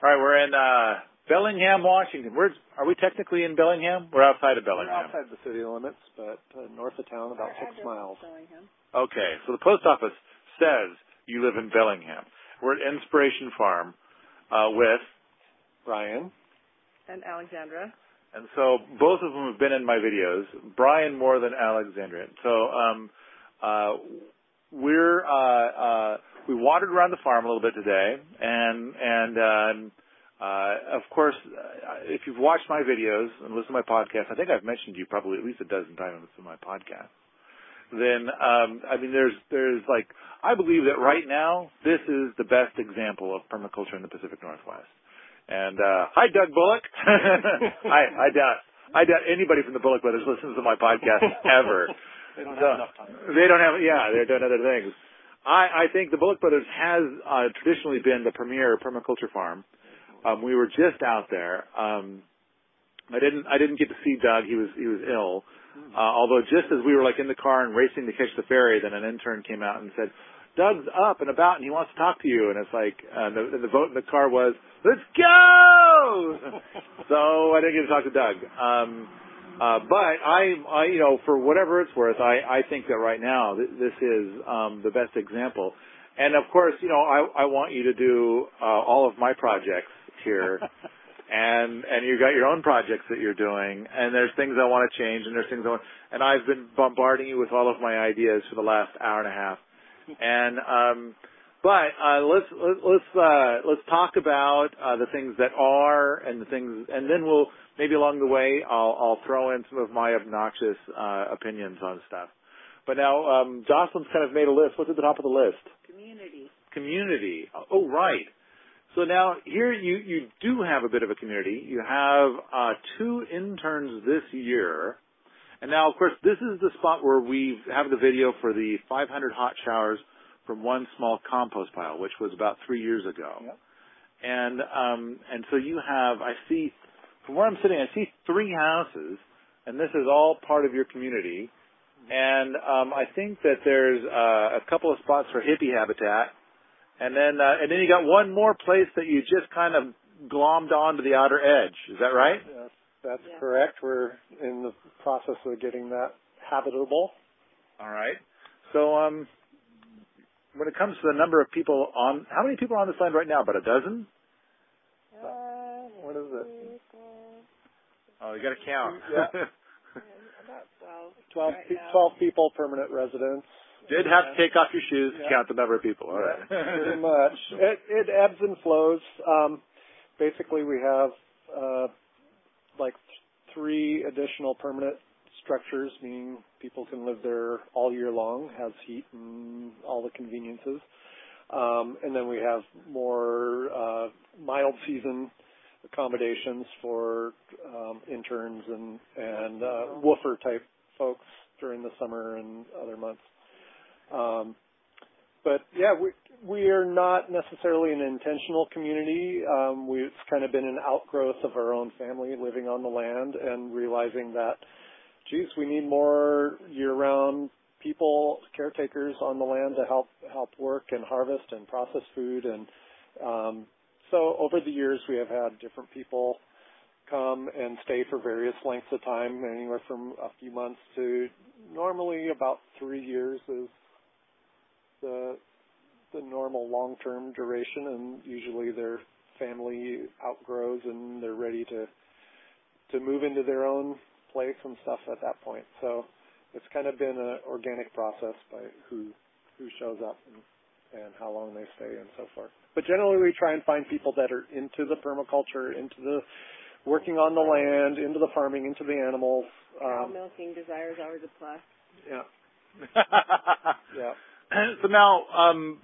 All right, we're in uh, Bellingham, Washington. Where's are we technically in Bellingham? We're outside of Bellingham. We're outside the city limits, but uh, north of town, about Our six miles. Bellingham. Okay, so the post office says you live in Bellingham. We're at Inspiration Farm uh, with, Brian. And Alexandra. and so both of them have been in my videos. Brian more than Alexandra. So um, uh, we're uh, uh, we wandered around the farm a little bit today, and and um, uh, of course, uh, if you've watched my videos and listened to my podcast, I think I've mentioned you probably at least a dozen times in my podcast. Then um, I mean, there's there's like I believe that right now this is the best example of permaculture in the Pacific Northwest. And uh, hi, Doug Bullock. I, I doubt I doubt anybody from the Bullock Brothers listens to my podcast ever. They don't So, have enough time. They don't have, yeah, they're doing other things. I, I think the Bullock Brothers has uh, traditionally been the premier permaculture farm. Um, we were just out there. Um, I didn't, I didn't get to see Doug. He was, he was ill. Uh, although just as we were like in the car and racing to catch the ferry, then an intern came out and said, Doug's up and about and he wants to talk to you. And it's like, uh, the, the vote in the car was, let's go! so I didn't get to talk to Doug. Um, uh, but I, I, you know, for whatever it's worth, I, I think that right now th- this is um, the best example. And of course, you know, I, I want you to do uh, all of my projects here, and and you got your own projects that you're doing, and there's things I want to change, and there's things I want, and I've been bombarding you with all of my ideas for the last hour and a half, and um, but uh, let's let's let's, uh, let's talk about uh, the things that are and the things, and then we'll maybe along the way I'll I'll throw in some of my obnoxious uh, opinions on stuff. But now um, Jocelyn's kind of made a list. What's at the top of the list? Community. Community. Oh, right. So now here you you do have a bit of a community. You have uh, two interns this year. And now, of course, this is the spot where we have the video for the 500 hot showers from one small compost pile, which was about three years ago. Yep. And um, and so you have, I see, from where I'm sitting, I see three houses, and this is all part of your community. And um, I think that there's uh, a couple of spots for hippie habitat, and then uh, and then you got one more place that you just kind of glommed onto the outer edge. Is that right? Yes, that's Yeah. correct. We're in the process of getting that habitable. All right. So um, when it comes to the number of people on, how many people are on this land right now? About a dozen? Uh, What is it? three, four, Oh, you got to count. Yeah. about 12. 12, right pe- 12 people, permanent residents. Did have to take off your shoes to Yeah. count the number of people. All right. Pretty much. It, it ebbs and flows. Um, basically, we have uh, like th- three additional permanent structures, meaning people can live there all year long, has heat and all the conveniences. Um, and then we have more uh, mild season accommodations for um, interns and and uh, woofer type folks during the summer and other months. Um, but yeah, we we are not necessarily an intentional community. Um, we, it's kind of been an outgrowth of our own family living on the land and realizing that, geez, we need more year-round people, caretakers on the land to help help work and harvest and process food. And um, so over the years, we have had different people come and stay for various lengths of time, anywhere from a few months to normally about three years is the the normal long term duration and usually their family outgrows and they're ready to to move into their own place and stuff at that point. So it's kind of been an organic process by who who shows up and, and how long they stay and so forth. But generally we try and find people that are into the permaculture, into the working on the land, into the farming, into the animals. Cow Um, milking desires hours a plus. yeah, yeah. so now, um,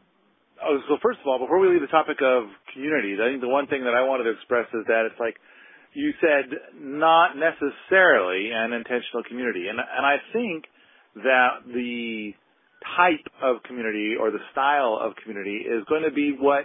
oh, so first of all, before we leave the topic of communities, I think the one thing that I wanted to express is that it's like you said, not necessarily an intentional community, and and I think that the type of community or the style of community is going to be what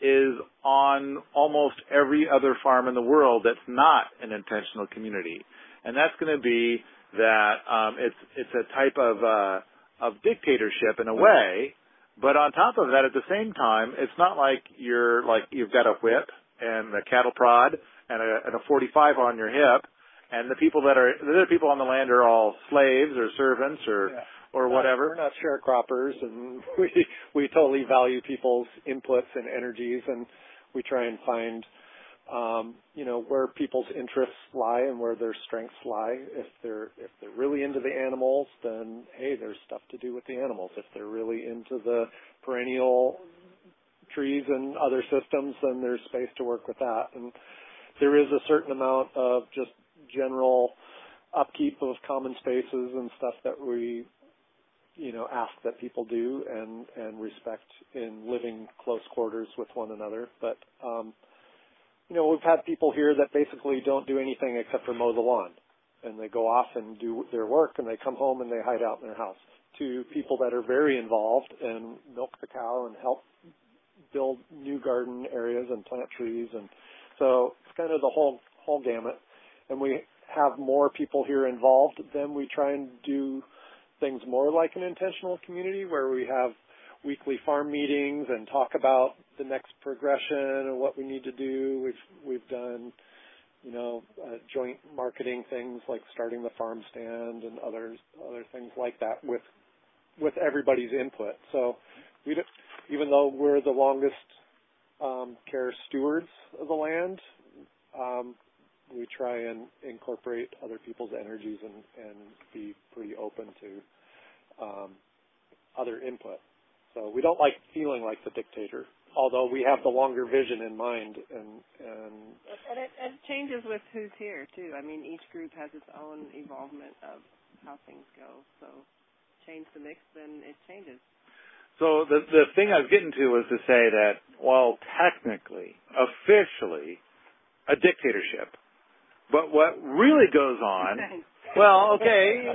is on almost every other farm in the world that's not an intentional community, and that's going to be that um, it's it's a type of uh, of dictatorship in a way, but on top of that, at the same time, it's not like you're like you've got a whip and a cattle prod and a, and a 45 on your hip, and the people that are the other people on the land are all slaves or servants or Yeah. Or We're whatever. We're not sharecroppers, and we we totally value people's inputs and energies, and we try and find, um, you know, where people's interests lie and where their strengths lie. If they're if they're really into the animals, then hey, there's stuff to do with the animals. If they're really into the perennial trees and other systems, then there's space to work with that. And there is a certain amount of just general upkeep of common spaces and stuff that we you know ask that people do and and respect in living close quarters with one another. But um you know we've had people here that basically don't do anything except for mow the lawn. And they go off and do their work and they come home and they hide out in their house. To people that are very involved and milk the cow and help build new garden areas and plant trees. And so it's kind of the whole whole gamut. And we have more people here involved then we try and do things more like an intentional community where we have weekly farm meetings and talk about the next progression and what we need to do. We've we've done you know uh, joint marketing things like starting the farm stand and other other things like that with with everybody's input. So we don't, even though we're the longest um, care stewards of the land, um, we try and incorporate other people's energies and, and be pretty open to um, other input. So we don't like feeling like the dictator, although we have the longer vision in mind. And, and And it, it changes with who's here too. I mean, each group has its own involvement of how things go. So change the mix, then it changes. So the the thing I was getting to was to say that while technically, officially, a dictatorship, but what really goes on Well, okay,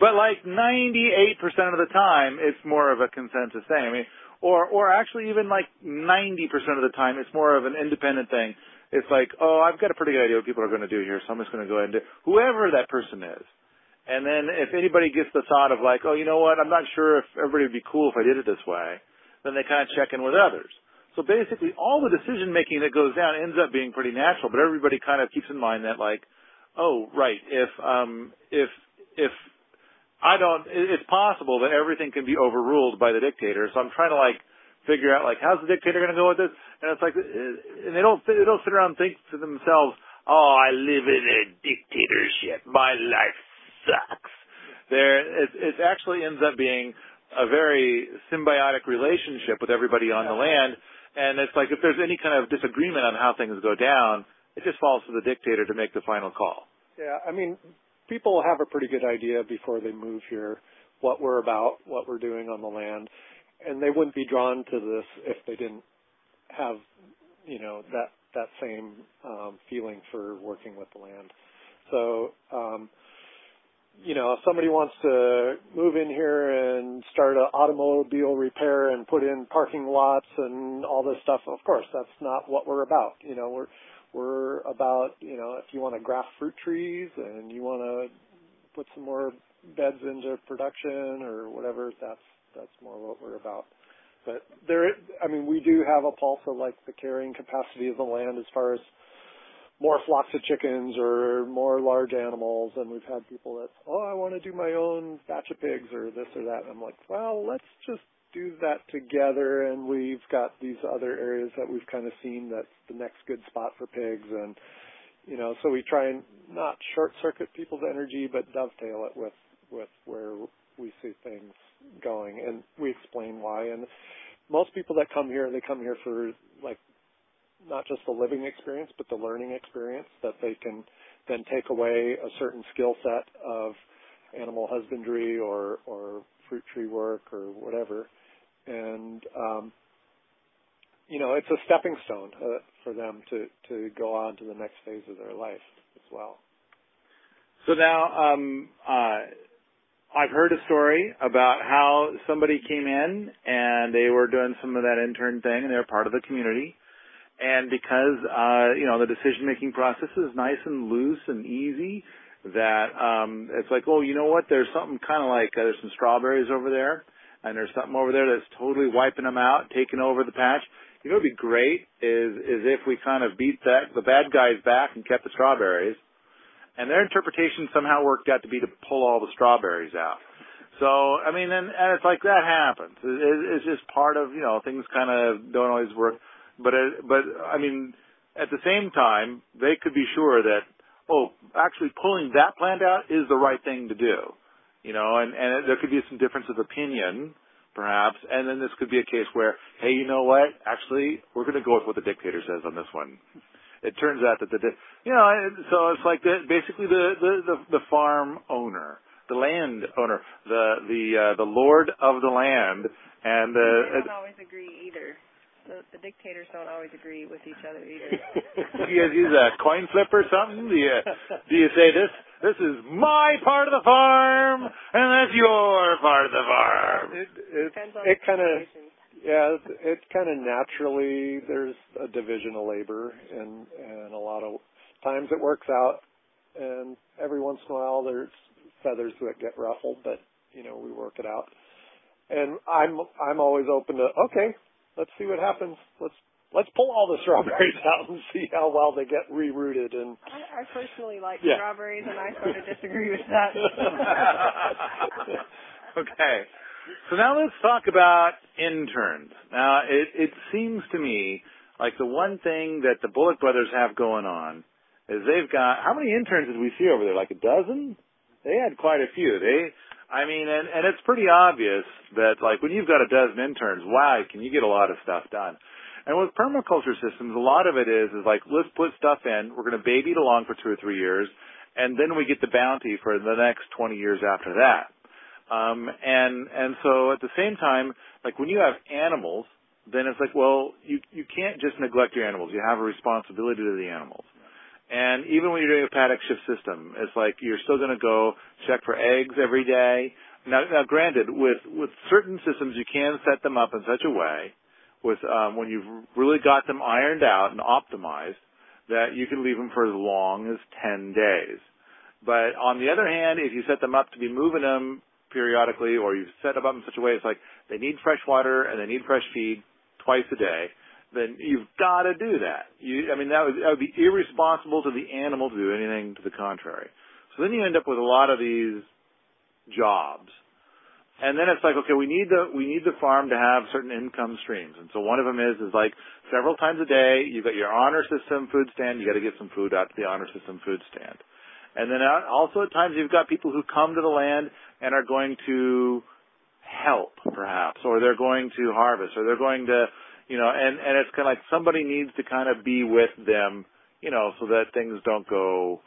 but like 98% of the time, it's more of a consensus thing. I mean, or or actually even like 90% of the time, it's more of an independent thing. It's like, oh, I've got a pretty good idea what people are going to do here, so I'm just going to go ahead and do whoever that person is. And then if anybody gets the thought of like, oh, you know what, I'm not sure if everybody would be cool if I did it this way, then they kind of check in with others. So basically, all the decision making that goes down ends up being pretty natural, but everybody kind of keeps in mind that like, oh, right, if um, if if I don't, it- it's possible that everything can be overruled by the dictator. So I'm trying to like figure out like how's the dictator going to go with this, and it's like, uh, and they don't they don't sit around and think to themselves, oh, I live in a dictatorship, my life sucks. There, it, it actually ends up being a very symbiotic relationship with everybody on the land, and it's like if there's any kind of disagreement on how things go down, it just falls to the dictator to make the final call. yeah, I mean, people have a pretty good idea before they move here what we're about, what we're doing on the land, and they wouldn't be drawn to this if they didn't have, you know, that that same um, feeling for working with the land. So, um, you know, if somebody wants to move in here and start an automobile repair and put in parking lots and all this stuff, of course, that's not what we're about. You know, we're we're about, you know, if you want to graft fruit trees and you want to put some more beds into production or whatever, that's that's more what we're about. But there, I mean, we do have a pulse of like the carrying capacity of the land as far as more flocks of chickens or more large animals. And we've had people that, oh, I want to do my own batch of pigs or this or that. And I'm like, well, let's just do that together. And we've got these other areas that we've kind of seen that's the next good spot for pigs. And, you know, so we try and not short circuit people's energy, but dovetail it with, with where we see things going. And we explain why. And most people that come here, they come here for like not just the living experience, but the learning experience that they can then take away a certain skill set of animal husbandry or, or fruit tree work or whatever. And, um, you know, it's a stepping stone uh, for them to, to go on to the next phase of their life as well. So now, um, uh, I've heard a story about how somebody came in and they were doing some of that intern thing and they're part of the community. And because, uh, you know, the decision making process is nice and loose and easy, that, um, it's like, oh, you know what? There's something kind of like, uh, there's some strawberries over there and there's something over there that's totally wiping them out, taking over the patch. You know, what'd be great is is if we kind of beat that the bad guys back and kept the strawberries, and their interpretation somehow worked out to be to pull all the strawberries out. So I mean, and, and it's like that happens. It, it's just part of you know things kind of don't always work. But but I mean, at the same time, they could be sure that oh, actually pulling that plant out is the right thing to do. You know, and and there could be some difference of opinion perhaps, and then this could be a case where, hey, you know what? Actually, we're going to go with what the dictator says on this one. It turns out that the, you know, so it's like the, basically the, the the the farm owner, the land owner, the the uh, the lord of the land, and uh, they don't always agree either. The, the dictators don't always agree with each other either. do you guys use a coin flip or something? Do you do you say this this is my part of the farm, and that's your part of the farm. It it, it kind of yeah, it, it kind of naturally there's a division of labor, and and a lot of times it works out, and every once in a while there's feathers that get ruffled, but you know we work it out. And I'm I'm always open to okay, let's see what happens. Let's let's pull all the strawberries out and see how well they get rerouted. And I, I personally like Yeah. strawberries, and I sort of disagree with that. okay. So now let's talk about interns. Now it, it seems to me like the one thing that the Bullock brothers have going on is they've got how many interns did we see over there? Like a dozen? They had quite a few. They I mean and, and it's pretty obvious that like when you've got a dozen interns, wow, can you get a lot of stuff done. And with permaculture systems, a lot of it is is like let's put stuff in, we're gonna baby it along for two or three years, and then we get the bounty for the next twenty years after that. Um, and and so at the same time, like when you have animals, then it's like, well, you you can't just neglect your animals. You have a responsibility to the animals. And even when you're doing a paddock shift system, it's like you're still going to go check for eggs every day. Now, now, granted, with with certain systems, you can set them up in such a way, with um, when you've really got them ironed out and optimized, that you can leave them for as long as 10 days. But on the other hand, if you set them up to be moving them periodically or you've set them up in such a way it's like they need fresh water and they need fresh feed twice a day, then you've got to do that. You, I mean, that would, that would be irresponsible to the animal to do anything to the contrary. So then you end up with a lot of these jobs. And then it's like, okay, we need the we need the farm to have certain income streams, and so one of them is is like several times a day you've got your honor system food stand, you got to get some food out to the honor system food stand, and then also at times you've got people who come to the land and are going to help perhaps, or they're going to harvest, or they're going to, you know, and and it's kind of like somebody needs to kind of be with them, you know, so that things don't go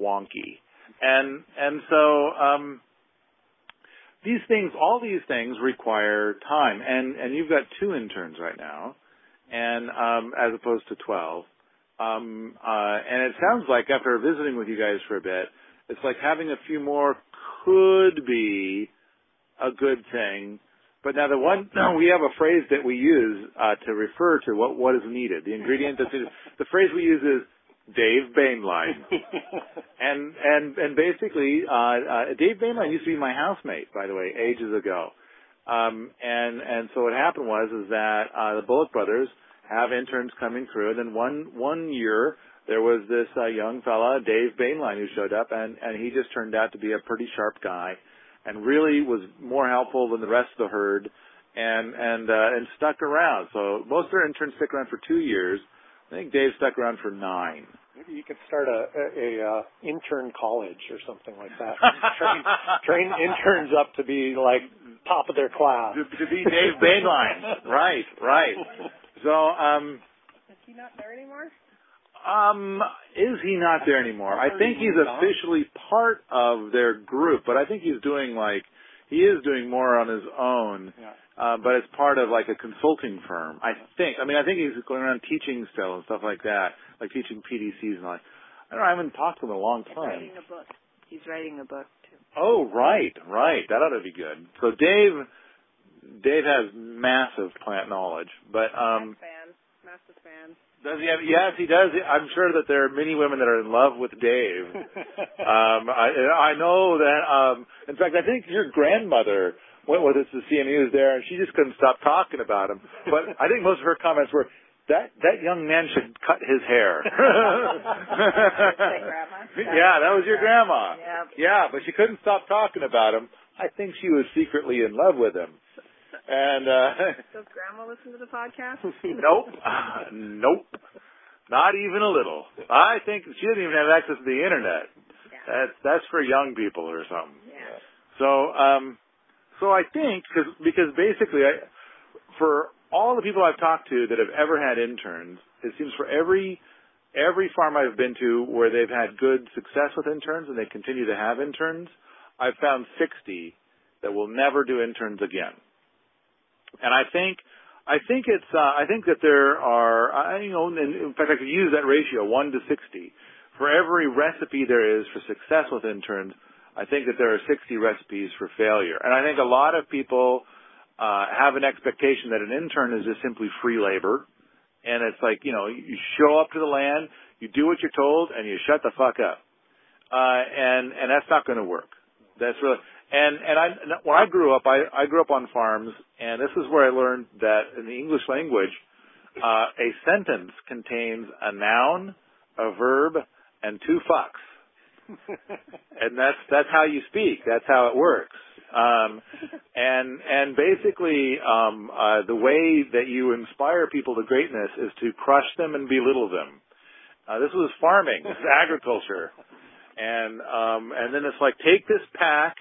wonky, and and so. um these things, all these things require time, and and you've got two interns right now, and um, as opposed to twelve, um, uh, and it sounds like after visiting with you guys for a bit, it's like having a few more could be a good thing. But now the one now we have a phrase that we use uh, to refer to what what is needed. The ingredient that's needed. The phrase we use is Dave Boehnlein. and and and basically, uh, uh, Dave Boehnlein used to be my housemate, by the way, ages ago. Um, and and so what happened was is that uh, the Bullock brothers have interns coming through. And then one one year there was this uh, young fella, Dave Boehnlein, who showed up, and and he just turned out to be a pretty sharp guy, and really was more helpful than the rest of the herd, and and uh, and stuck around. So most of their interns stick around for two years. I think Dave stuck around for nine. maybe you could start a, a, a uh, intern college or something like that. train, train interns up to be like top of their class. to, to be Dave Boehnlein. right, right. So, um, Is he not there anymore? Um, is he not there anymore? I think he's officially part of their group, but I think he's doing like he is doing more on his own. Yeah. Uh, but it's part of like a consulting firm. I think. I mean, I think he's going around teaching still and stuff like that, like teaching PDCs and like. I don't know. I haven't talked to him in a long time. He's writing a book. He's writing a book too. Oh, right, right. That ought to be good. So Dave, Dave has massive plant knowledge, but um, fan, massive fan. Does he have? Yes, he does. I'm sure that there are many women that are in love with Dave. um, I, I know that. Um, in fact, I think your grandmother went with us to see him. He was there, and she just couldn't stop talking about him. But I think most of her comments were, that that young man should cut his hair. yeah, that was your grandma. Yeah. Yeah, but she couldn't stop talking about him. I think she was secretly in love with him. And uh Does Grandma listen to the podcast? nope, nope, not even a little. I think she doesn't even have access to the internet. Yeah. That's that's for young people or something. Yeah. So, um, so I think cause, because basically, I, for all the people I've talked to that have ever had interns, it seems for every every farm I've been to where they've had good success with interns and they continue to have interns, I've found 60 that will never do interns again. And I think I think it's uh, I think that there are I, you know in, in fact I could use that ratio one to 60 for every recipe there is for success with interns. I think that there are 60 recipes for failure. And I think a lot of people uh, have an expectation that an intern is just simply free labor. And it's like, you know, you show up to the land, you do what you're told, and you shut the fuck up. Uh, and, and that's not going to work. That's really, and, and I, when I grew up, I, I grew up on farms, and this is where I learned that in the English language, uh, a sentence contains a noun, a verb, and two fucks. and that's that's how you speak. That's how it works. Um, and and basically, um, uh, the way that you inspire people to greatness is to crush them and belittle them. Uh, this was farming. This is agriculture. And um, and then it's like take this pack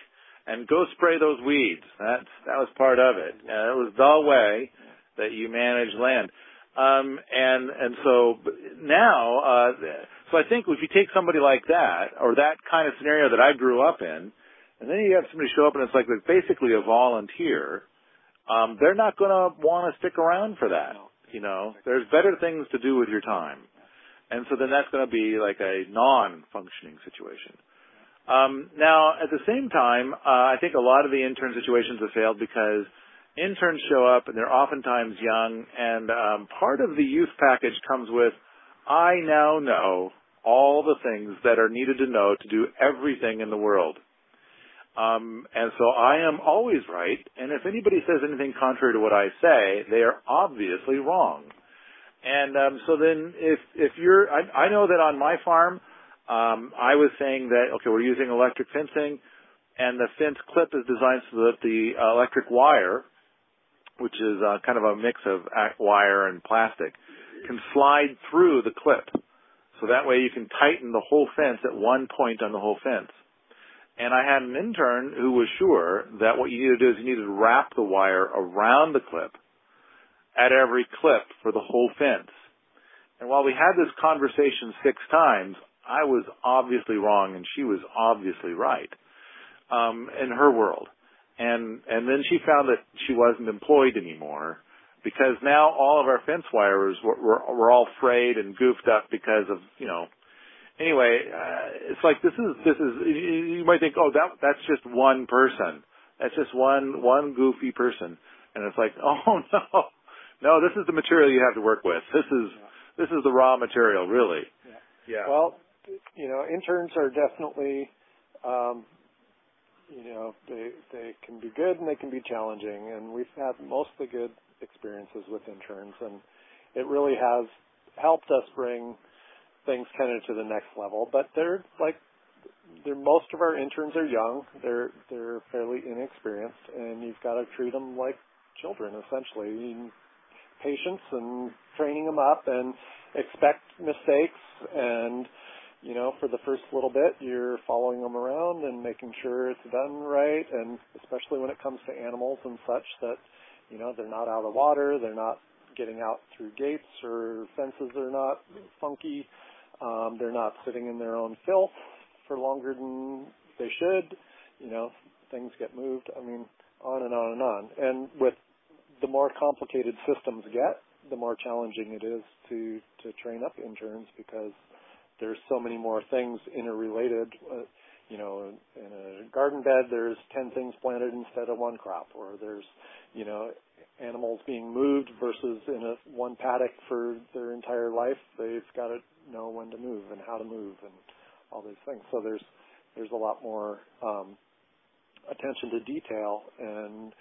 and go spray those weeds. That that was part of it. And it was the way that you manage land. Um, and and so now, uh, so I think if you take somebody like that or that kind of scenario that I grew up in, and then you have somebody show up and it's like they're basically a volunteer, um, they're not going to want to stick around for that. You know, there's better things to do with your time, and so then that's going to be like a non-functioning situation. Um, now, at the same time, uh, I think a lot of the intern situations have failed because interns show up and they're oftentimes young, and um, part of the youth package comes with, I now know all the things that are needed to know to do everything in the world. Um, and so I am always right, and if anybody says anything contrary to what I say, they are obviously wrong. And um, so then, if if you're, I, I know that on my farm, um, I was saying that okay, we're using electric fencing, and the fence clip is designed so that the uh, electric wire which is uh, kind of a mix of wire and plastic, can slide through the clip. So that way you can tighten the whole fence at one point on the whole fence. And I had an intern who was sure that what you need to do is you need to wrap the wire around the clip at every clip for the whole fence. And while we had this conversation six times, I was obviously wrong and she was obviously right um, in her world. And and then she found that she wasn't employed anymore because now all of our fence wires were were, were all frayed and goofed up because of you know. Anyway uh, it's like this is this is you might think oh that that's just one person. That's just one one goofy person. And it's like oh no. No this is the material you have to work with. This is this is the raw material really. Yeah, yeah. well you know interns are definitely um you know they they can be good and they can be challenging. And we've had mostly good experiences with interns. And it really has helped us bring things kind of to the next level. But they're like they're most of our interns are young. They're they're fairly inexperienced. And you've got to treat them like children essentially. Patience and training them up and expect mistakes. And you know, for the first little bit, you're following them around and making sure it's done right, and especially when it comes to animals and such, that you know they're not out of water, they're not getting out through gates or fences are not funky, um, they're not sitting in their own filth for longer than they should. You know, things get moved. I mean, on and on and on. And with the more complicated systems get, the more challenging it is to to train up interns because there's so many more things interrelated. Uh, you know, in a garden bed, there's 10 things planted instead of one crop, or there's, you know, animals being moved versus in a one paddock for their entire life. They've got to know when to move and how to move and all these things. So there's there's a lot more um, attention to detail and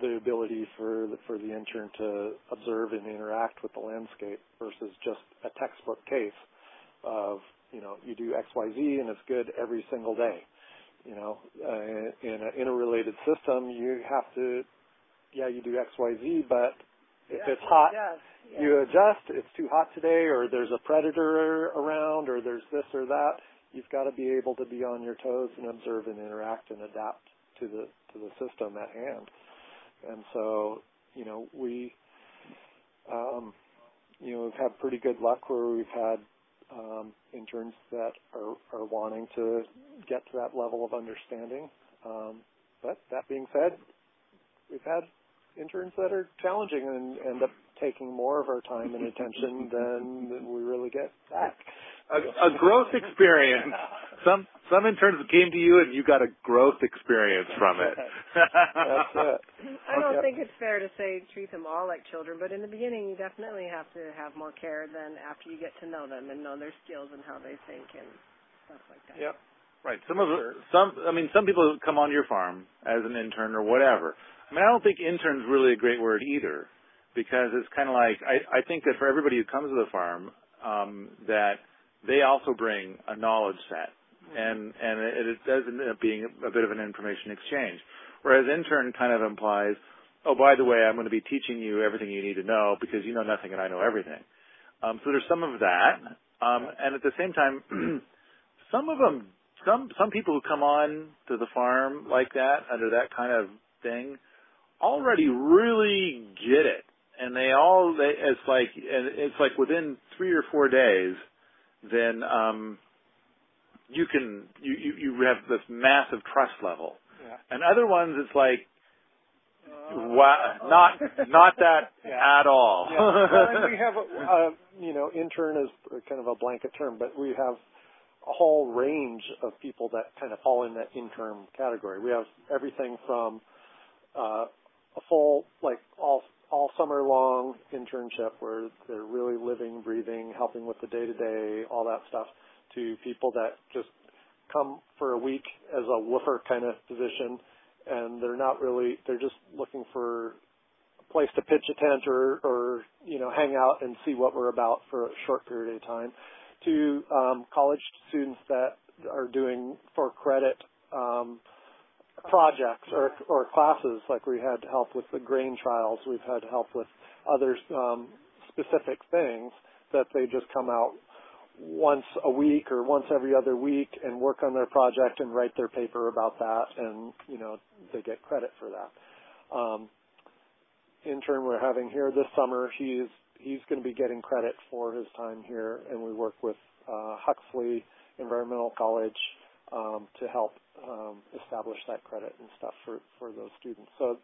the ability for the, for the intern to observe and interact with the landscape versus just a textbook case of you know you do X Y Z and it's good every single day. You know, uh, in an interrelated system, you have to yeah you do X Y Z, but if it's hot, yeah. you adjust. It's too hot today, or there's a predator around, or there's this or that. You've got to be able to be on your toes and observe and interact and adapt to the to the system at hand. And so, you know, we, um, you know, we've had pretty good luck where we've had um, interns that are, are wanting to get to that level of understanding. Um, but that being said, we've had interns that are challenging and end up taking more of our time and attention than, than we really get back a, a growth experience. Some some interns came to you and you got a growth experience from it. That's it. I don't Okay. think it's fair to say treat them all like children, but in the beginning you definitely have to have more care than after you get to know them and know their skills and how they think and stuff like that. Yep. Right. Some of the, some I mean some people come onto your farm as an intern or whatever. I mean I don't think intern's really a great word either because it's kind of like I I think that for everybody who comes to the farm um that they also bring a knowledge set and and it, it does end up being a bit of an information exchange. Whereas intern kind of implies, oh by the way, I'm going to be teaching you everything you need to know because you know nothing and I know everything. Um, so there's some of that, um, and at the same time, some of them, some some people who come on to the farm like that under that kind of thing, already really get it, and they all they it's like and it's like within three or four days, then um, you can you, you you have this massive trust level, Yeah. and other ones it's like. Wow, not not that Yeah. at all. Yeah. Well, we have, a, uh, you know, intern is kind of a blanket term, but we have a whole range of people that kind of fall in that intern category. We have everything from uh, a full, like all all summer long internship where they're really living, breathing, helping with the day to day, all that stuff, to people that just come for a week as a woofer kind of position, and they're not really, they're just looking for a place to pitch a tent or, or you know, hang out and see what we're about for a short period of time, to um, college students that are doing for credit um, projects or, or classes. Like we had help with the grain trials, we've had help with other um, specific things that they just come out once a week or once every other week and work on their project and write their paper about that, and you know they get credit for that. Um, intern we're having here this summer, he's he's going to be getting credit for his time here, and we work with uh, Huxley Environmental College um, to help um, establish that credit and stuff for for those students. So.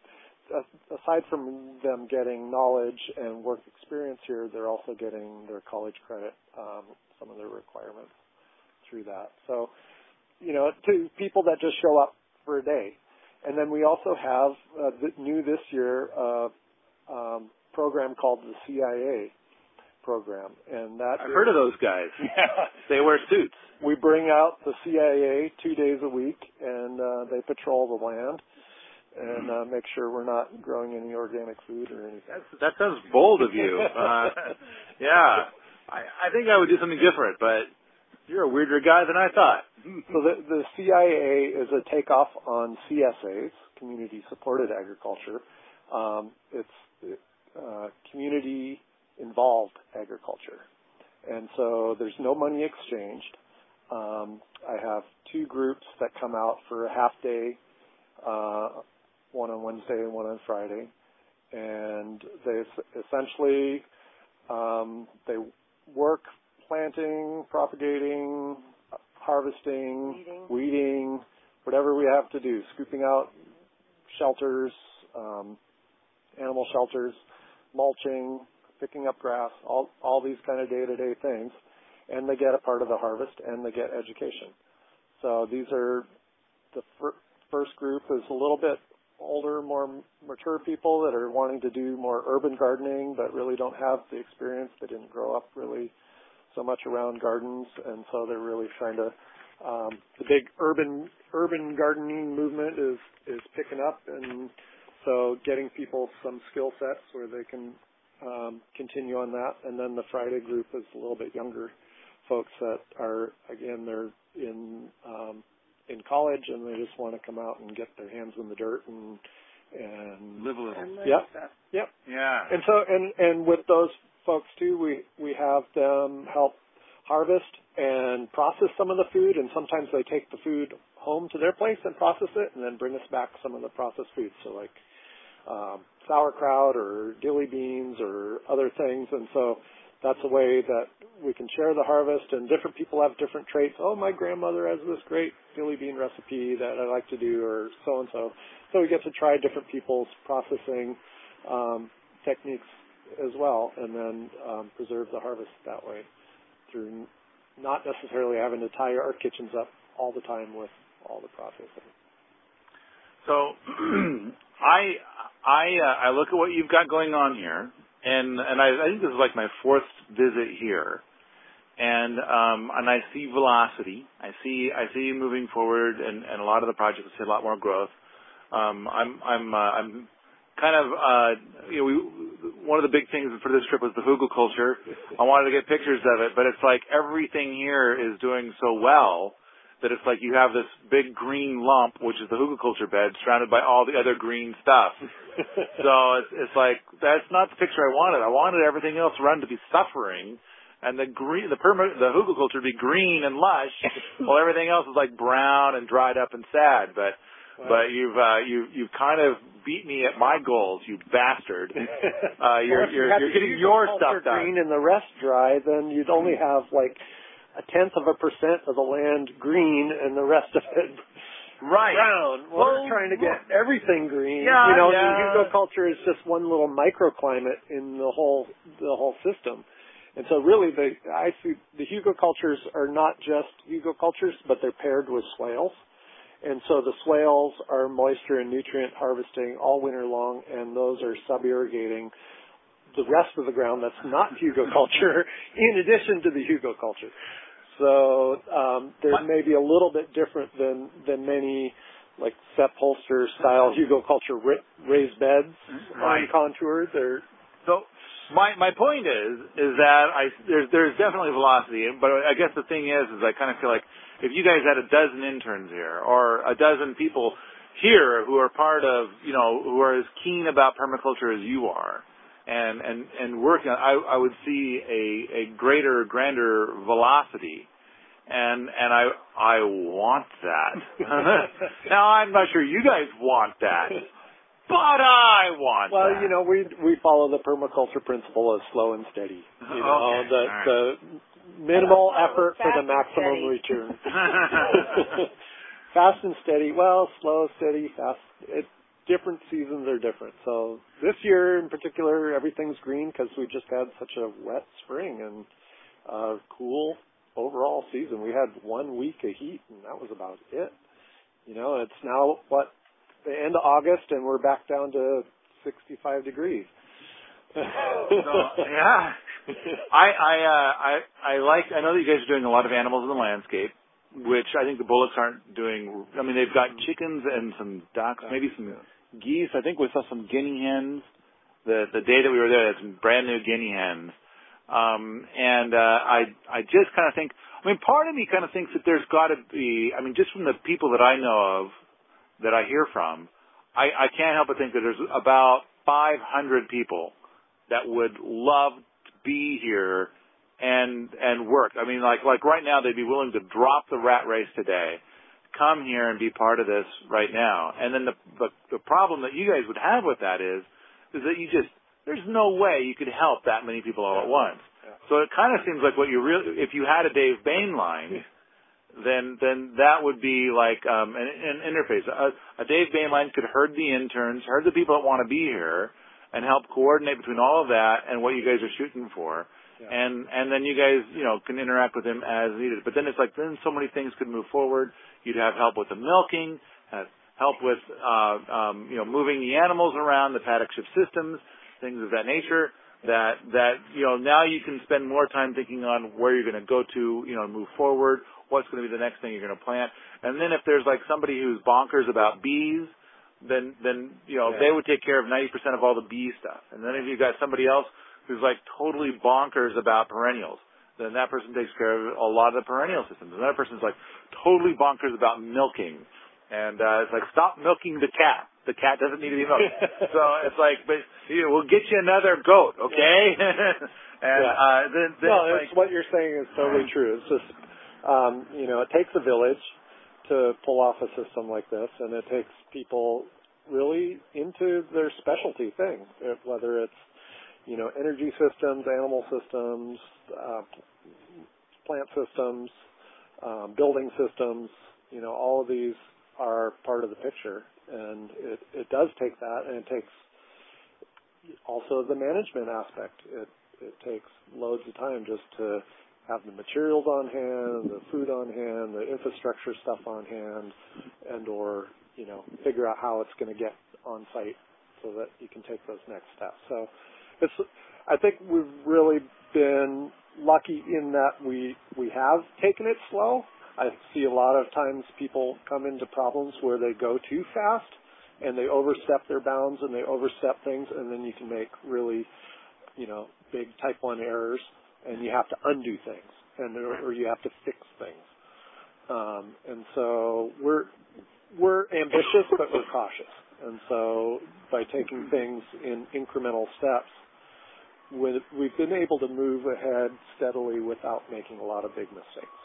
Uh, aside from them getting knowledge and work experience here, they're also getting their college credit, um, some of their requirements through that. So, you know, to people that just show up for a day. And then we also have uh, new this year uh, um, program called the CIA program, and that I've is- heard of those guys. Yeah. They wear suits. We bring out the CIA two days a week, and uh, they patrol the land and uh, make sure we're not growing any organic food or anything. That's, that sounds bold of you. Uh, yeah, I, I think I would do something different, but you're a weirder guy than I thought. So the, the CIA is a takeoff on CSAs, community supported agriculture. Um, it's uh, community involved agriculture. And so there's no money exchanged. Um, I have two groups that come out for a half day, uh, one on Wednesday and one on Friday. And they essentially, um, they work planting, propagating, harvesting, Weeding. weeding, whatever we have to do, scooping out shelters, um, animal shelters, mulching, picking up grass, all all these kind of day-to-day things, and they get a part of the harvest and they get education. So these are the fir- first group is a little bit older, more mature people that are wanting to do more urban gardening, but really don't have the experience. They didn't grow up really so much around gardens, and so they're really trying to um, the big urban urban gardening movement is is picking up, and so getting people some skill sets where they can continue on that. And then the Friday group is a little bit younger folks that are again they're in um, in college and they just want to come out and get their hands in the dirt and and live a little. Yep. Yep. Yeah. And so and and with those folks too, we we have them help harvest and process some of the food, and sometimes they take the food home to their place and process it, and then bring us back some of the processed food. So like um, sauerkraut or dilly beans or other things, and so that's a way that we can share the harvest. And different people have different traits. Oh, my grandmother has this great dilly bean recipe that I like to do, or so and so. So we get to try different people's processing um, techniques as well, and then um, preserve the harvest that way through not necessarily having to tie our kitchens up all the time with all the processing. So I I uh, I look at what you've got going on here, and and I, I think this is like my fourth visit here, and um and I see velocity. I see I see you moving forward, and and a lot of the projects see a lot more growth. Um, I'm I'm uh, I'm kind of uh you know we one of the big things for this trip was the hugelkultur. I wanted to get pictures of it, but it's like everything here is doing so well that it's like you have this big green lump, which is the hugelkultur bed, surrounded by all the other green stuff. so it's, it's like that's not the picture I wanted. I wanted everything else around to be suffering, and the green, the perma, the hugelkultur to be green and lush, while everything else is like brown and dried up and sad. But but you've uh, you you've kind of beat me at my goals, you bastard. Uh, you're well, you're, you you're getting your stuff done. green and the rest dry, then you'd only have like a tenth of a percent of the land green and the rest of it right. brown. Well, Well, we're trying to get everything green. Yeah, you know, yeah. hugelkultur is just one little microclimate in the whole the whole system. And so really the I see the hugelkulturs are not just hugelkulturs, but they're paired with swales. And so the swales are moisture and nutrient harvesting all winter long, and those are sub-irrigating the rest of the ground that's not hugelkultur in addition to the hugelkultur. So um, there may be a little bit different than than many like Sepp Holzer style hugelkultur ra- raised beds Right. on contours. Or So my my point is is that I there's there's definitely velocity, but I guess the thing is is I kind of feel like if you guys had a dozen interns here or a dozen people here who are part of you know who are as keen about permaculture as you are, and and and working, I I would see a a greater grander velocity. And and I I want that. now I'm not sure you guys want that, but I want well, that. you know, we we follow the permaculture principle of slow and steady. You know, Okay, the all right. the minimal I effort for the maximum return. fast and steady. Well, slow, steady, fast. It, different seasons are different. So this year in particular, everything's green because we just had such a wet spring and uh, cool overall season. We had one week of heat, and that was about it. You know, it's now what the end of August, and we're back down to 65 degrees. So, yeah. I I uh, I I like. I know that you guys are doing a lot of animals in the landscape, which I think the bullocks aren't doing. I mean, they've got chickens and some ducks, maybe some geese. I think we saw some guinea hens. The the day that we were there, some brand new guinea hens. Um, and uh, I I just kind of think. I mean, part of me kind of thinks that there's got to be. I mean, just from the people that I know of, that I hear from, I, I can't help but think that there's about 500 people that would love to be here and and work. I mean, like like right now, they'd be willing to drop the rat race today, come here and be part of this right now. And then the the, the problem that you guys would have with that is is that you just there's no way you could help that many people all at once. Yeah. So it kind of seems like what you really if you had a Dave Boehnlein. Then, then that would be like um, an, an interface. A, a Dave Boehnlein could herd the interns, herd the people that want to be here, and help coordinate between all of that and what you guys are shooting for. Yeah. And and then you guys, you know, can interact with him as needed. But then it's like then so many things could move forward. You'd have help with the milking, help with uh, um, you know moving the animals around, the paddock shift systems, things of that nature. That that you know now you can spend more time thinking on where you're going to go to, you know, move forward, what's going to be the next thing you're going to plant. And then if there's like somebody who's bonkers about bees, then then you know Yeah. they would take care of 90% of all the bee stuff. And then if you've got somebody else who's like totally bonkers about perennials, then that person takes care of a lot of the perennial systems. Another person's like totally bonkers about milking, and uh, it's like stop milking the cat. The cat doesn't need to be milked. so it's like, but you know, we'll get you another goat, okay? and Yeah. uh, then, then no, it's like, what you're saying is totally true. It's just, um, you know, it takes a village to pull off a system like this, and it takes people really into their specialty thing, whether it's, you know, energy systems, animal systems, uh, plant systems, um, building systems. You know, all of these are part of the picture, and it, it does take that, and it takes also the management aspect. It it takes loads of time just to have the materials on hand, the food on hand, the infrastructure stuff on hand, and or you know figure out how it's going to get on site so that you can take those next steps. So it's I think we've really been lucky in that we we have taken it slow. I see a lot of times people come into problems where they go too fast and they overstep their bounds and they overstep things and then you can make really you know big type 1 errors and you have to undo things and or you have to fix things um, and so we're we're ambitious but we're cautious and so by taking things in incremental steps we- we've been able to move ahead steadily without making a lot of big mistakes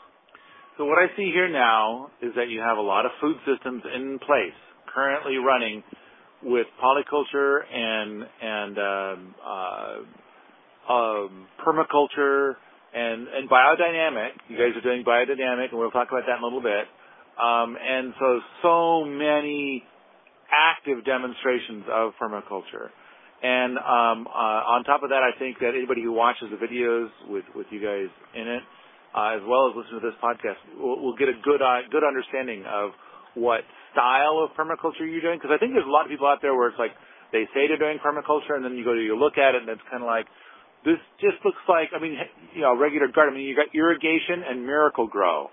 So what I see here now is that you have a lot of food systems in place currently running with polyculture and and um, uh, um, permaculture and and biodynamic. You guys are doing biodynamic, and we'll talk about that in a little bit. Um, and so so many active demonstrations of permaculture. And um, uh, on top of that, I think that anybody who watches the videos with with you guys in it uh, as well as listen to this podcast, we'll, we'll get a good uh, good understanding of what style of permaculture you're doing. Because I think there's a lot of people out there where it's like they say they're doing permaculture, and then you go to you look at it, and it's kind of like this just looks like I mean you know regular garden. I mean you got irrigation and Miracle-Gro,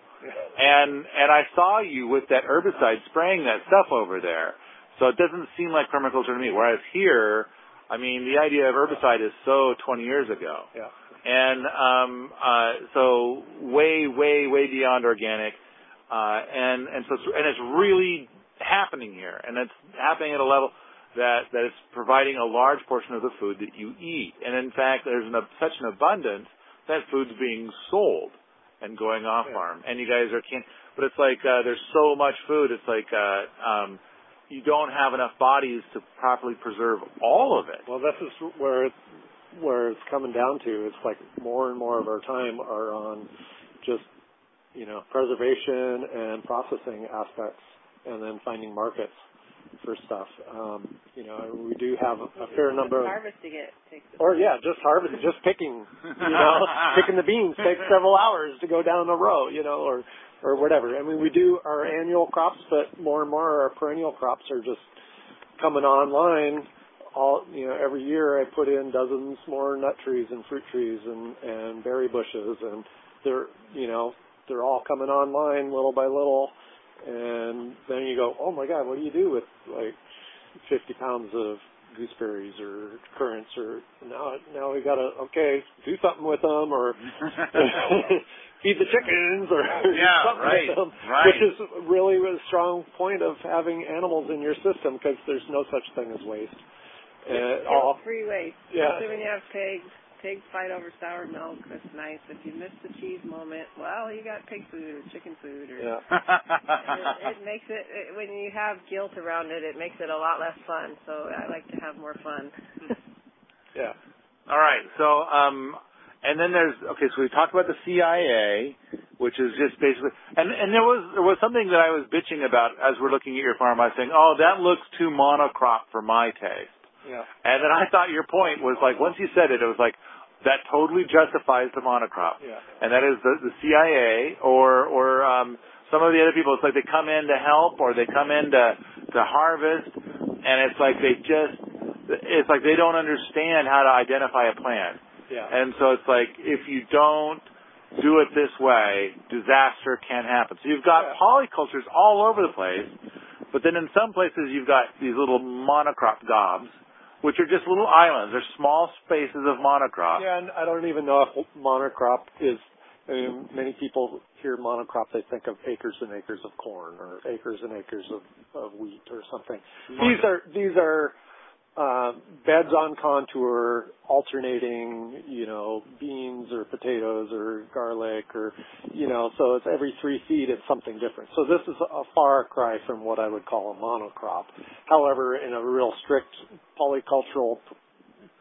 and and I saw you with that herbicide spraying that stuff over there. So it doesn't seem like permaculture to me. Whereas here, I mean, the idea of herbicide is so 20 years ago. Yeah. And um, uh, so way, way, way beyond organic, uh, and and so it's, and it's really happening here, and it's happening at a level that that it's providing a large portion of the food that you eat, and in fact, there's an, such an abundance that food's being sold and going off farm, and you guys are can, but it's like uh, there's so much food, it's like uh, um, you don't have enough bodies to properly preserve all of it. Well, this is where it's, where it's coming down to. It's like more and more of our time are on just you know preservation and processing aspects, and then finding markets for stuff. Um, you know, we do have a, a fair number of Harvesting it takes. or yeah, just harvest, just picking, you know, picking the beans takes several hours to go down a row, you know, or or whatever. I mean, we do our annual crops, but more and more our perennial crops are just coming online. All you know, every year I put in dozens more nut trees and fruit trees and and berry bushes, and they're you know they're all coming online little by little. And then you go, oh my God, what do you do with like 50 pounds of gooseberries or currants or now now we gotta okay do something with them or feed the chickens or Yeah, something right, with them, right. which is really a strong point of having animals in your system because there's no such thing as waste. Uh, all, Free waste. Yeah. Especially when you have pigs. Pigs fight over sour milk. That's nice. If you miss the cheese moment, well, you got pig food or chicken food. Or yeah. it, it makes it, it when you have guilt around it, it makes it a lot less fun. So I like to have more fun. Yeah. All right. So, um, and then there's okay. So we talked about the CSA, which is just basically, and and there was there was something that I was bitching about as we're looking at your farm. I was saying, oh, that looks too monocrop for my taste. Yeah. And then I thought your point was like once you said it, it was like that totally justifies the monocrop. Yeah. And that is the, the CSA or or um, some of the other people. It's like they come in to help or they come in to to harvest, and it's like they just it's like they don't understand how to identify a plant. Yeah. And so it's like if you don't do it this way, disaster can happen. So you've got Yeah. polycultures all over the place, but then in some places you've got these little monocrop gobs, which are just little islands. They're small spaces of monocrop. Yeah, and I don't even know if monocrop is. I mean, many people hear monocrop, they think of acres and acres of corn or acres and acres of, of wheat or something. These are these are beds on contour, alternating, you know, beans or potatoes or garlic or, you know, so it's every three feet it's something different. So this is a far cry from what I would call a monocrop. However, in a real strict polycultural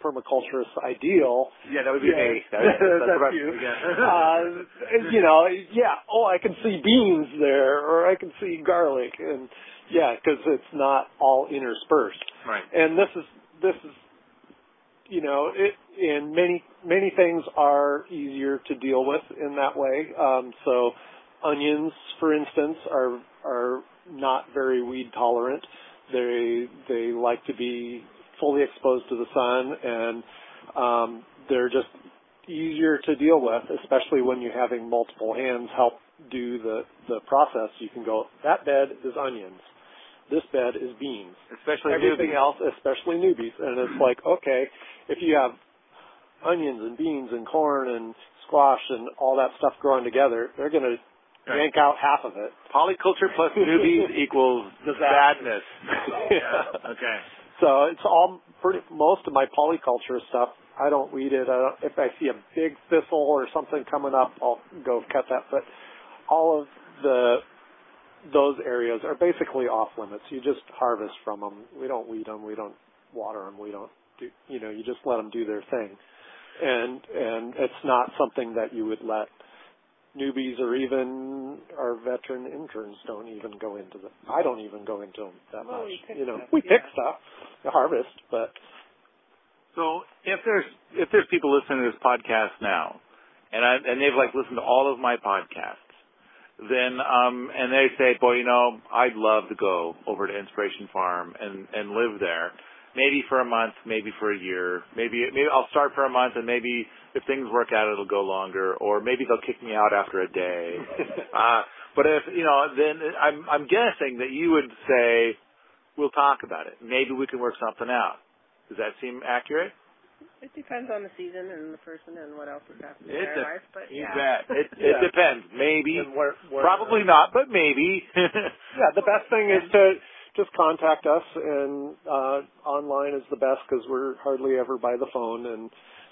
permaculturist ideal, Yeah, that would be Yeah. me. That- That's what I- you. yeah. uh, you know, yeah. Oh, I can see beans there, or I can see garlic, and yeah, because it's not all interspersed. right. And this is this is, you know, it and many many things are easier to deal with in that way. Um, so, onions, for instance, are are not very weed tolerant. They they like to be fully exposed to the sun, and um, they're just easier to deal with, especially when you're having multiple hands help do the the process. You can go that bed is onions, this bed is beans, Especially everything newbies. else, especially newbies, and it's like okay, if you have onions and beans and corn and squash and all that stuff growing together, they're going to Right. yank out half of it. Polyculture plus newbies equals sadness. Yeah. Okay. So it's all pretty. Most of my polyculture stuff, I don't weed it. I don't, if I see a big thistle or something coming up, I'll go cut that. But all of the those areas are basically off limits. You just harvest from them. We don't weed them. We don't water them. We don't do. You know, you just let them do their thing. And and it's not something that you would let newbies or even our veteran interns don't even go into them. I don't even go into them that Well, much. we pick you know, stuff, we pick stuff, we harvest, but So if there's if there's people listening to this podcast now, and I, and they've like listened to all of my podcasts, then um and they say, boy, you know, I'd love to go over to Inspiration Farm and and live there, maybe for a month, maybe for a year, maybe maybe I'll start for a month and maybe if things work out it'll go longer, or maybe they'll kick me out after a day. uh, but if you know, then I'm I'm guessing that you would say, we'll talk about it. Maybe we can work something out. Does that seem accurate? It depends on the season and the person and what else is happening in It their de- life. But You yeah, bet. It, it Yeah. depends. Maybe. and where, where, Probably not, but maybe. Yeah, the best thing is to just contact us, and uh, online is the best because we're hardly ever by the phone, and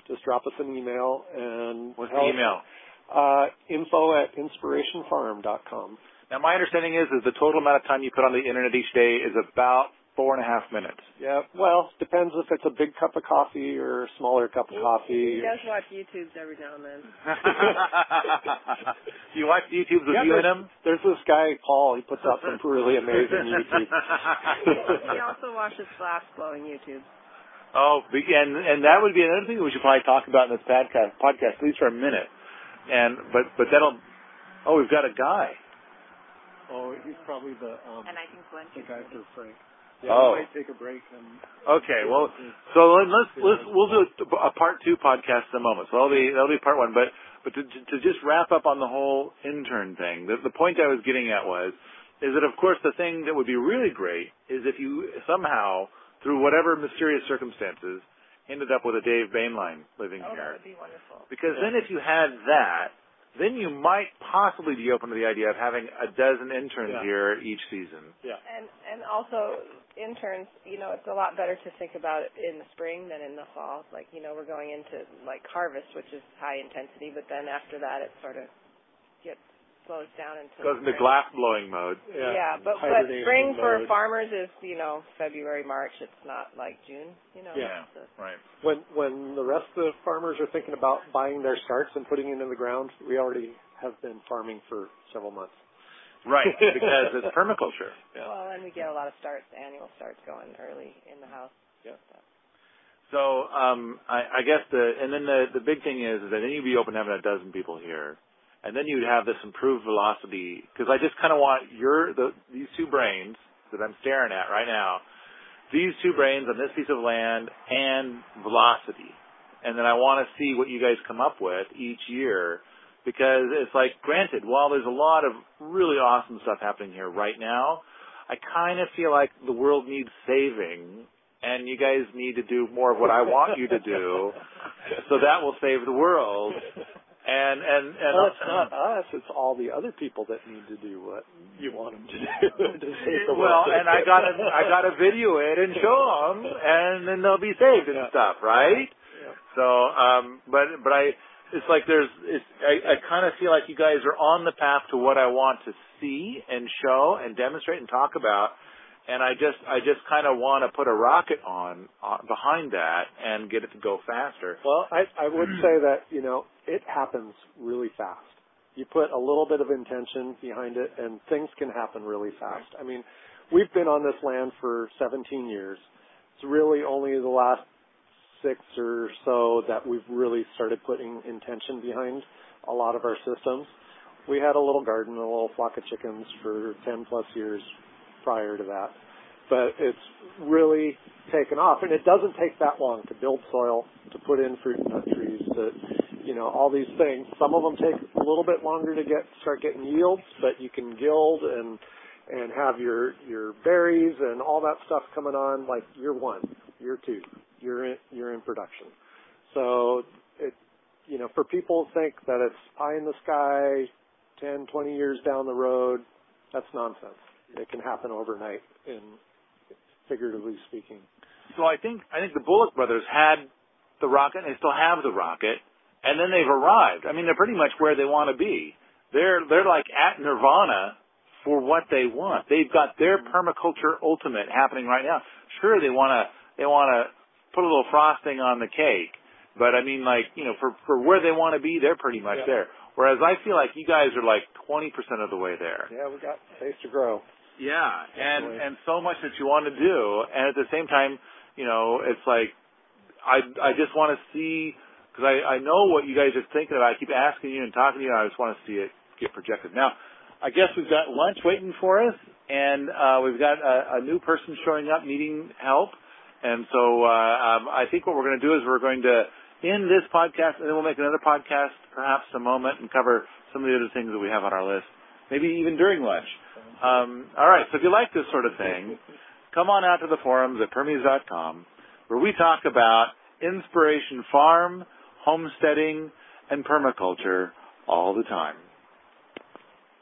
just drop us an email and What's the tell- email? Uh, info at inspirationfarm.com. Now, my understanding is is the total amount of time you put on the internet each day is about four and a half minutes. Yeah, well, depends if it's a big cup of coffee or a smaller cup of he, coffee. he does watch YouTubes every now and then. you watch YouTube's with Yeah, you in there's, them? there's this guy Paul. He puts out some really amazing YouTube. he also watches glass blowing YouTube. Oh, and and that would be another thing we should probably talk about in this podcast, podcast at least for a minute. And but but that'll. Oh, we've got a guy. Oh, he's probably the um, And I think Glenn the should guy ready. for Frank. Yeah, Oh. we might take a break and Okay, well, so let- let's let's we'll do a, a part two podcast in a moment. So that'll be that'll be part one. But but to, to just wrap up on the whole intern thing, the, the point I was getting at was is that of course the thing that would be really great is if you somehow through whatever mysterious circumstances ended up with a Dave Boehnlein living Oh, that here. would be wonderful. Because then if you had that, then you might possibly be open to the idea of having a dozen interns Yeah. here each season. Yeah. And and also interns, you know, it's a lot better to think about it in the spring than in the fall. Like, you know, we're going into like harvest, which is high intensity, but then after that it sort of gets slows down into Goes into spring. glass blowing mode. Yeah, but but hibernation spring for farmers is, you know, February, March. It's not like June, you know. Yeah. So- Right. when when the rest of the farmers are thinking about buying their starts and putting it in the ground, we already have been farming for several months. Right, because it's permaculture. Yeah. Well, and we get a lot of starts, annual starts going early in the house. Yeah. So um, I, I guess the and then the the big thing is, is that then you'd be open to having a dozen people here, and then you'd have this improved velocity. Because I just kind of want your the these two brains that I'm staring at right now, these two brains on this piece of land and velocity, and then I want to see what you guys come up with each year because it's like, granted, while there's a lot of really awesome stuff happening here right now, I kind of feel like the world needs saving and you guys need to do more of what I want you to do, so that will save the world. And and and well, it's not us; it's all the other people that need to do what you want them to do to save the world. Well, and I got to I got to video it and show them, and then they'll be saved and yeah. stuff, right? Yeah. So, um, but but I, it's like there's, it's, I, I kind of feel like you guys are on the path to what I want to see and show and demonstrate and talk about and I just I just kind of want to put a rocket on behind that and get it to go faster. Well, I I would say that you know it happens really fast. You put a little bit of intention behind it, and things can happen really fast. I mean, we've been on this land for 17 years. It's really only the last six or so that we've really started putting intention behind a lot of our systems. We had a little garden, a little flock of chickens for 10 plus years prior to that. But it's really taken off, and it doesn't take that long to build soil, to put in fruit and nut trees, to you know all these things. Some of them take a little bit longer to get start getting yields, but you can gild and and have your your berries and all that stuff coming on like year one, year two, you're in you're in production. So it you know for people who think that it's pie in the sky, 10, 20 years down the road, that's nonsense. It can happen overnight, in figuratively speaking. So I think I think the Bullock brothers had the rocket, and they still have the rocket, and then they've arrived. I mean, they're pretty much where they want to be. They're they're like at nirvana for what they want. They've got their permaculture ultimate happening right now. Sure, they want to they want to put a little frosting on the cake, but I mean, like you know, for for where they want to be, they're pretty much yeah. there. Whereas I feel like you guys are like 20% of the way there. Yeah, we got space to grow. Yeah, and and so much that you want to do, and at the same time, you know, it's like I I just want to see because I I know what you guys are thinking about. I keep asking you and talking to you. And I just want to see it get projected. Now, I guess we've got lunch waiting for us, and uh, we've got a, a new person showing up needing help, and so uh, um, I think what we're going to do is we're going to end this podcast, and then we'll make another podcast, perhaps a moment, and cover some of the other things that we have on our list, maybe even during lunch. Um, all right, so if you like this sort of thing, come on out to the forums at permies.com where we talk about inspiration farm, homesteading, and permaculture all the time.